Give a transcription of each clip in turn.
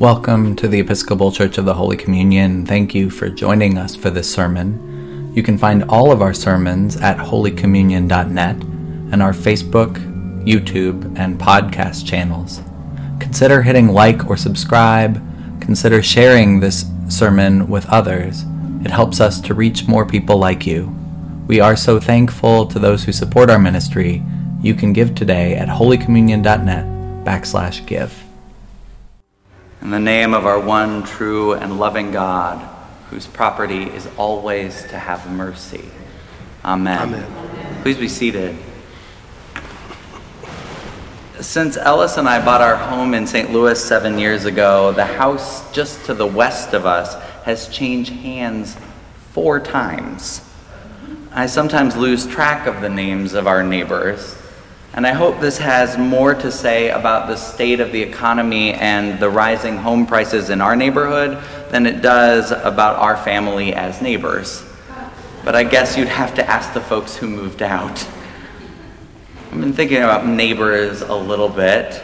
Welcome to the Episcopal Church of the Holy Communion. Thank you for joining us for this sermon. You can find all of our sermons at holycommunion.net and our Facebook, YouTube, and podcast channels. Consider hitting like or subscribe. Consider sharing this sermon with others. It helps us to reach more people like you. We are so thankful to those who support our ministry. You can give today at holycommunion.net backslash give. In the name of our one true and loving God, whose property is always to have mercy. Amen. Amen. Please be seated. Since Ellis and I bought our home in St. Louis seven years ago, the house just to the west of us has changed hands four times. I sometimes lose track of the names of our neighbors. And I hope this has more to say about the state of the economy and the rising home prices in our neighborhood than it does about our family as neighbors. But I guess you'd have to ask the folks who moved out. I've been thinking about neighbors a little bit.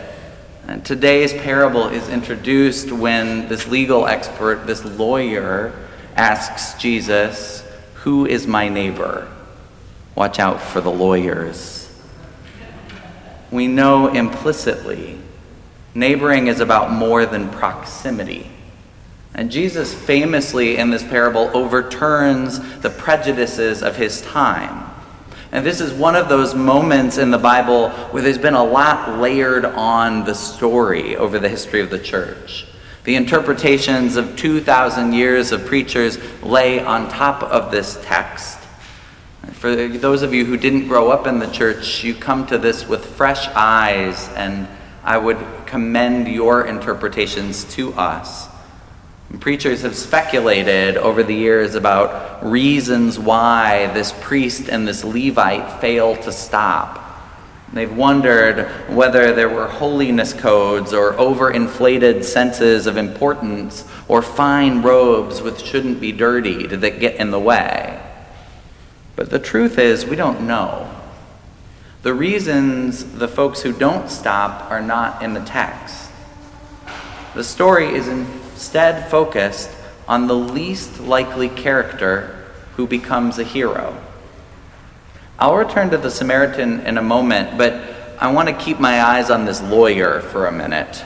And today's parable is introduced when this legal expert, this lawyer, asks Jesus, Who is my neighbor? Watch out for the lawyers we know implicitly neighboring is about more than proximity. And Jesus famously in this parable overturns the prejudices of his time. And this is one of those moments in the Bible where there's been a lot layered on the story over the history of the church. The interpretations of 2,000 years of preachers lay on top of this text. For those of you who didn't grow up in the church, you come to this with fresh eyes, and I would commend your interpretations to us. Preachers have speculated over the years about reasons why this priest and this Levite failed to stop. They've wondered whether there were holiness codes or overinflated senses of importance or fine robes which shouldn't be dirtied that get in the way. But the truth is, we don't know. The reasons the folks who don't stop are not in the text. The story is instead focused on the least likely character who becomes a hero. I'll return to the Samaritan in a moment, but I want to keep my eyes on this lawyer for a minute.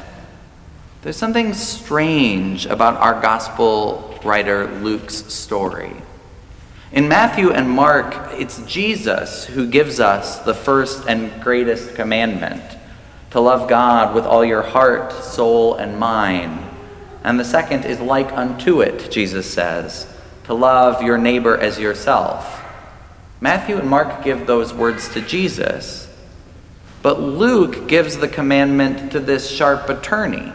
There's something strange about our gospel writer Luke's story. In Matthew and Mark, it's Jesus who gives us the first and greatest commandment to love God with all your heart, soul, and mind. And the second is like unto it, Jesus says, to love your neighbor as yourself. Matthew and Mark give those words to Jesus, but Luke gives the commandment to this sharp attorney.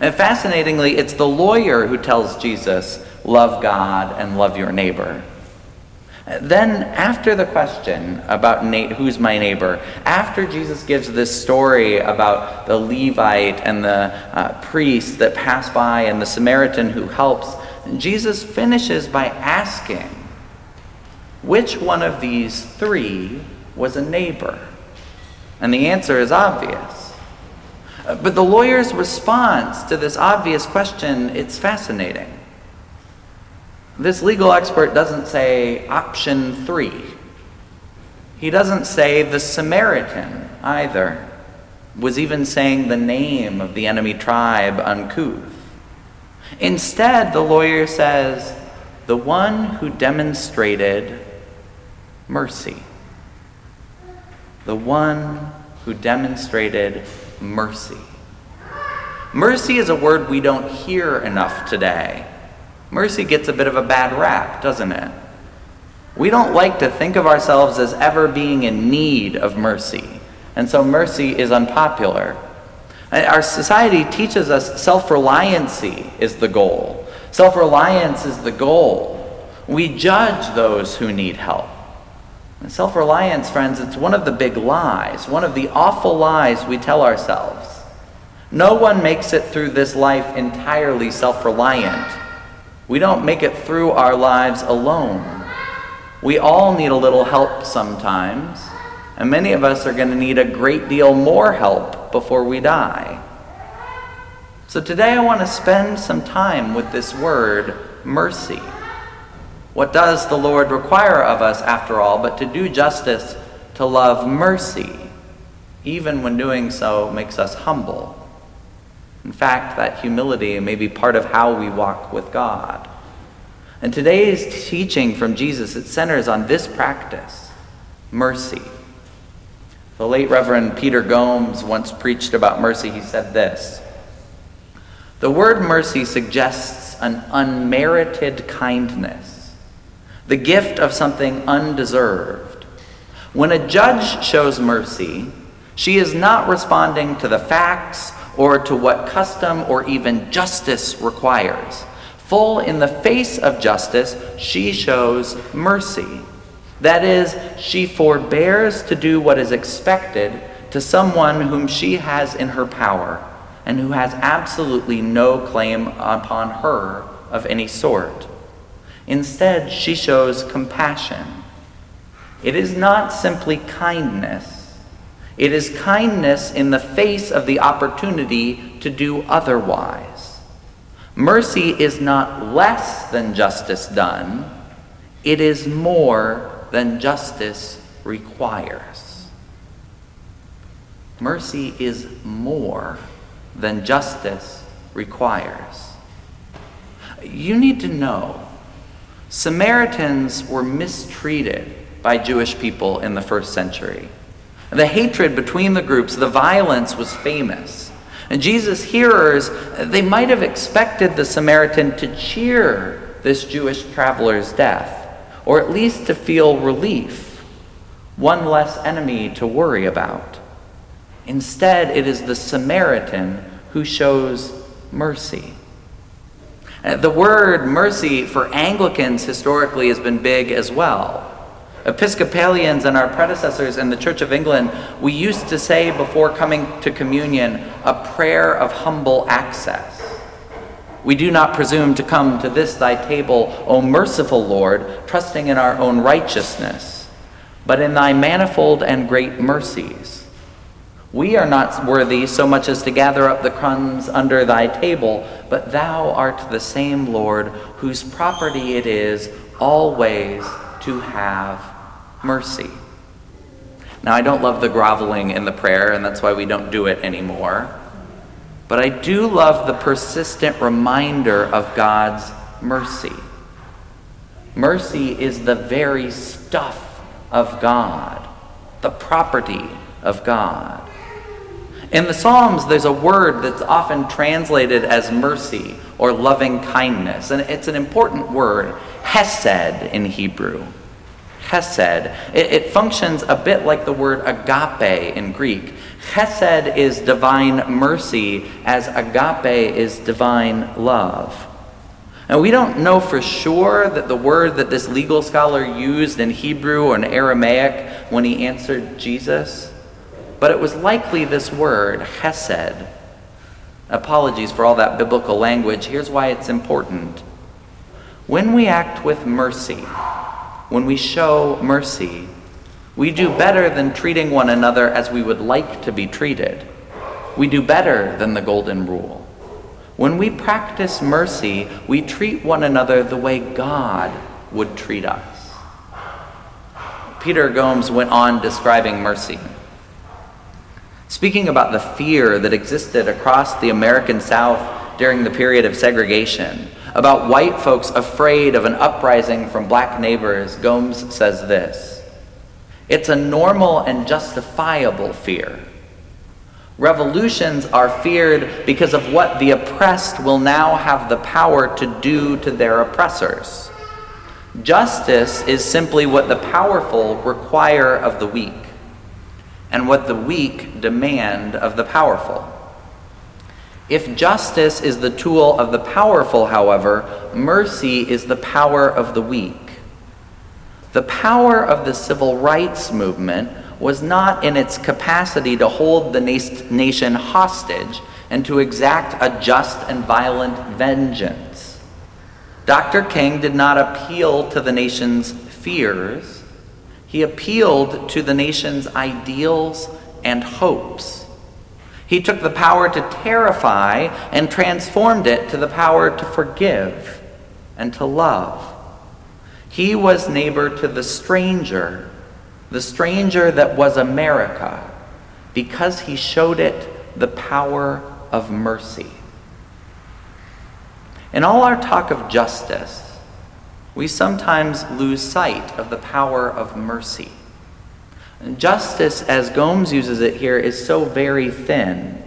And fascinatingly, it's the lawyer who tells Jesus, love God and love your neighbor. Then, after the question about na- who's my neighbor, after Jesus gives this story about the Levite and the uh, priest that pass by and the Samaritan who helps, Jesus finishes by asking, which one of these three was a neighbor? And the answer is obvious. But the lawyer's response to this obvious question, it's fascinating. This legal expert doesn't say option three. He doesn't say the Samaritan either, was even saying the name of the enemy tribe uncouth. Instead, the lawyer says, the one who demonstrated mercy. The one who demonstrated mercy. Mercy is a word we don't hear enough today. Mercy gets a bit of a bad rap, doesn't it? We don't like to think of ourselves as ever being in need of mercy, and so mercy is unpopular. Our society teaches us self reliancy is the goal. Self reliance is the goal. We judge those who need help. Self reliance, friends, it's one of the big lies, one of the awful lies we tell ourselves. No one makes it through this life entirely self reliant. We don't make it through our lives alone. We all need a little help sometimes, and many of us are going to need a great deal more help before we die. So today I want to spend some time with this word, mercy. What does the Lord require of us, after all, but to do justice, to love mercy, even when doing so makes us humble? In fact, that humility may be part of how we walk with God. And today's teaching from Jesus, it centers on this practice, mercy. The late Reverend Peter Gomes once preached about mercy. He said this The word mercy suggests an unmerited kindness, the gift of something undeserved. When a judge shows mercy, she is not responding to the facts or to what custom or even justice requires. Full in the face of justice, she shows mercy. That is, she forbears to do what is expected to someone whom she has in her power and who has absolutely no claim upon her of any sort. Instead, she shows compassion. It is not simply kindness it is kindness in the face of the opportunity to do otherwise. Mercy is not less than justice done, it is more than justice requires. Mercy is more than justice requires. You need to know Samaritans were mistreated by Jewish people in the first century. The hatred between the groups, the violence was famous. And Jesus' hearers, they might have expected the Samaritan to cheer this Jewish traveler's death, or at least to feel relief, one less enemy to worry about. Instead, it is the Samaritan who shows mercy. Uh, the word mercy for Anglicans historically has been big as well. Episcopalians and our predecessors in the Church of England, we used to say before coming to communion a prayer of humble access. We do not presume to come to this thy table, O merciful Lord, trusting in our own righteousness, but in thy manifold and great mercies. We are not worthy so much as to gather up the crumbs under thy table, but thou art the same Lord, whose property it is always to have mercy. Now, I don't love the groveling in the prayer, and that's why we don't do it anymore. But I do love the persistent reminder of God's mercy. Mercy is the very stuff of God, the property of God. In the Psalms, there's a word that's often translated as mercy or loving kindness, and it's an important word, hesed in Hebrew chesed. It, it functions a bit like the word agape in Greek. Chesed is divine mercy, as agape is divine love. Now, we don't know for sure that the word that this legal scholar used in Hebrew or in Aramaic when he answered Jesus, but it was likely this word, chesed. Apologies for all that biblical language. Here's why it's important. When we act with mercy, when we show mercy, we do better than treating one another as we would like to be treated. We do better than the golden rule. When we practice mercy, we treat one another the way God would treat us. Peter Gomes went on describing mercy. Speaking about the fear that existed across the American South during the period of segregation, about white folks afraid of an uprising from black neighbors, Gomes says this It's a normal and justifiable fear. Revolutions are feared because of what the oppressed will now have the power to do to their oppressors. Justice is simply what the powerful require of the weak, and what the weak demand of the powerful. If justice is the tool of the powerful, however, mercy is the power of the weak. The power of the civil rights movement was not in its capacity to hold the nation hostage and to exact a just and violent vengeance. Dr. King did not appeal to the nation's fears, he appealed to the nation's ideals and hopes. He took the power to terrify and transformed it to the power to forgive and to love. He was neighbor to the stranger, the stranger that was America, because he showed it the power of mercy. In all our talk of justice, we sometimes lose sight of the power of mercy. Justice, as Gomes uses it here, is so very thin.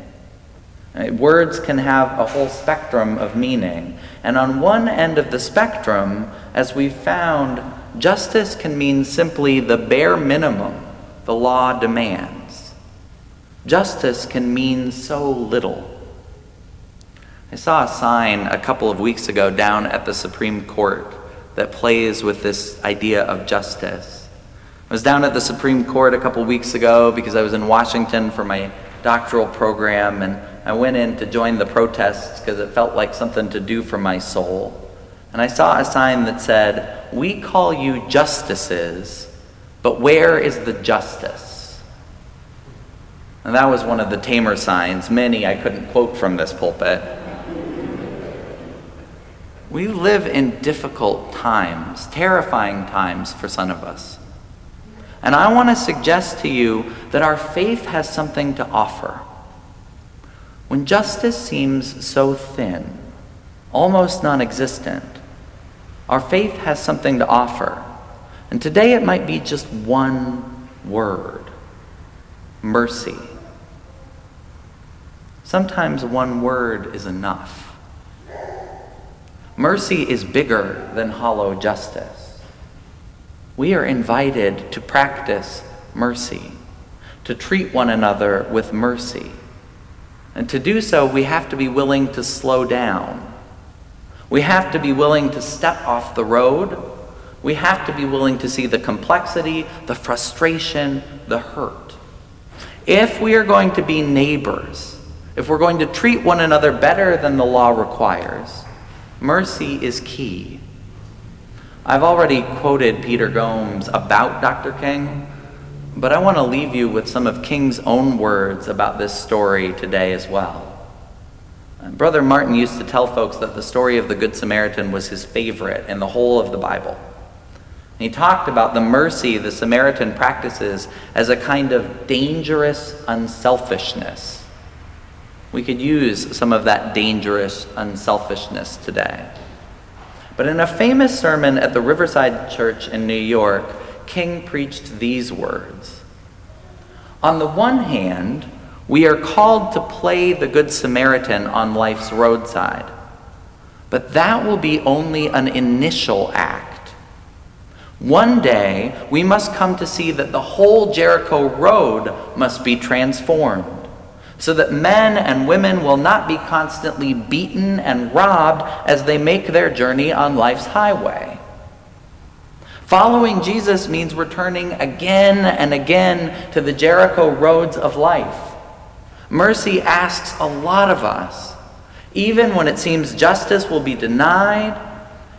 Uh, words can have a whole spectrum of meaning. And on one end of the spectrum, as we've found, justice can mean simply the bare minimum the law demands. Justice can mean so little. I saw a sign a couple of weeks ago down at the Supreme Court that plays with this idea of justice. I was down at the Supreme Court a couple weeks ago because I was in Washington for my doctoral program, and I went in to join the protests because it felt like something to do for my soul. And I saw a sign that said, We call you justices, but where is the justice? And that was one of the tamer signs, many I couldn't quote from this pulpit. We live in difficult times, terrifying times for some of us. And I want to suggest to you that our faith has something to offer. When justice seems so thin, almost non existent, our faith has something to offer. And today it might be just one word mercy. Sometimes one word is enough. Mercy is bigger than hollow justice we are invited to practice mercy, to treat one another with mercy. And to do so, we have to be willing to slow down. We have to be willing to step off the road. We have to be willing to see the complexity, the frustration, the hurt. If we are going to be neighbors, if we're going to treat one another better than the law requires, mercy is key. I've already quoted Peter Gomes about Dr. King, but I want to leave you with some of King's own words about this story today as well. Brother Martin used to tell folks that the story of the Good Samaritan was his favorite in the whole of the Bible. He talked about the mercy the Samaritan practices as a kind of dangerous unselfishness. We could use some of that dangerous unselfishness today. But in a famous sermon at the Riverside Church in New York, King preached these words. On the one hand, we are called to play the Good Samaritan on life's roadside, but that will be only an initial act. One day, we must come to see that the whole Jericho road must be transformed so that men and women will not be constantly beaten and robbed as they make their journey on life's highway. Following Jesus means returning again and again to the Jericho roads of life. Mercy asks a lot of us, even when it seems justice will be denied,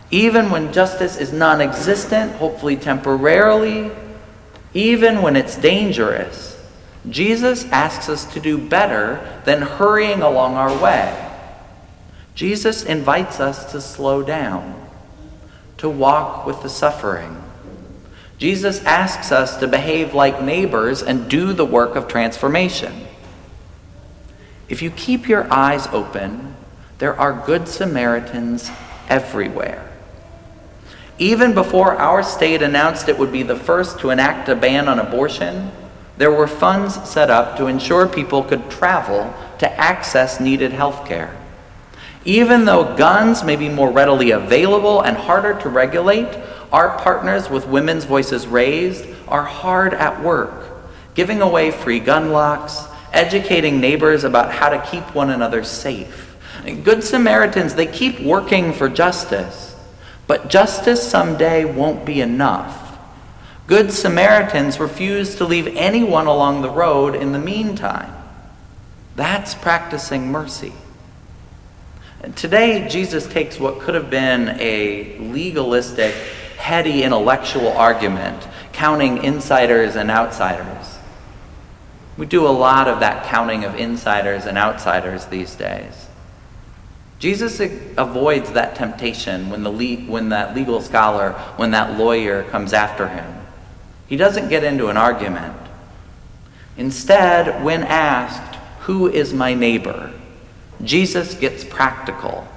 even when justice is non existent, hopefully temporarily, even when it's dangerous. Jesus asks us to do better than hurrying along our way. Jesus invites us to slow down, to walk with the suffering. Jesus asks us to behave like neighbors and do the work of transformation. If you keep your eyes open, there are good Samaritans everywhere. Even before our state announced it would be the first to enact a ban on abortion, there were funds set up to ensure people could travel to access needed health care. Even though guns may be more readily available and harder to regulate, our partners with Women's Voices Raised are hard at work, giving away free gun locks, educating neighbors about how to keep one another safe. Good Samaritans, they keep working for justice, but justice someday won't be enough. Good Samaritans refuse to leave anyone along the road in the meantime. That's practicing mercy. Today, Jesus takes what could have been a legalistic, heady intellectual argument, counting insiders and outsiders. We do a lot of that counting of insiders and outsiders these days. Jesus avoids that temptation when, the le- when that legal scholar, when that lawyer comes after him. He doesn't get into an argument. Instead, when asked, Who is my neighbor? Jesus gets practical.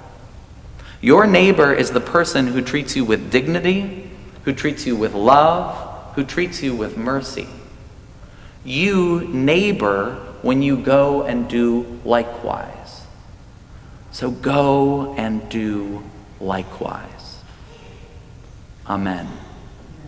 Your neighbor is the person who treats you with dignity, who treats you with love, who treats you with mercy. You neighbor when you go and do likewise. So go and do likewise. Amen.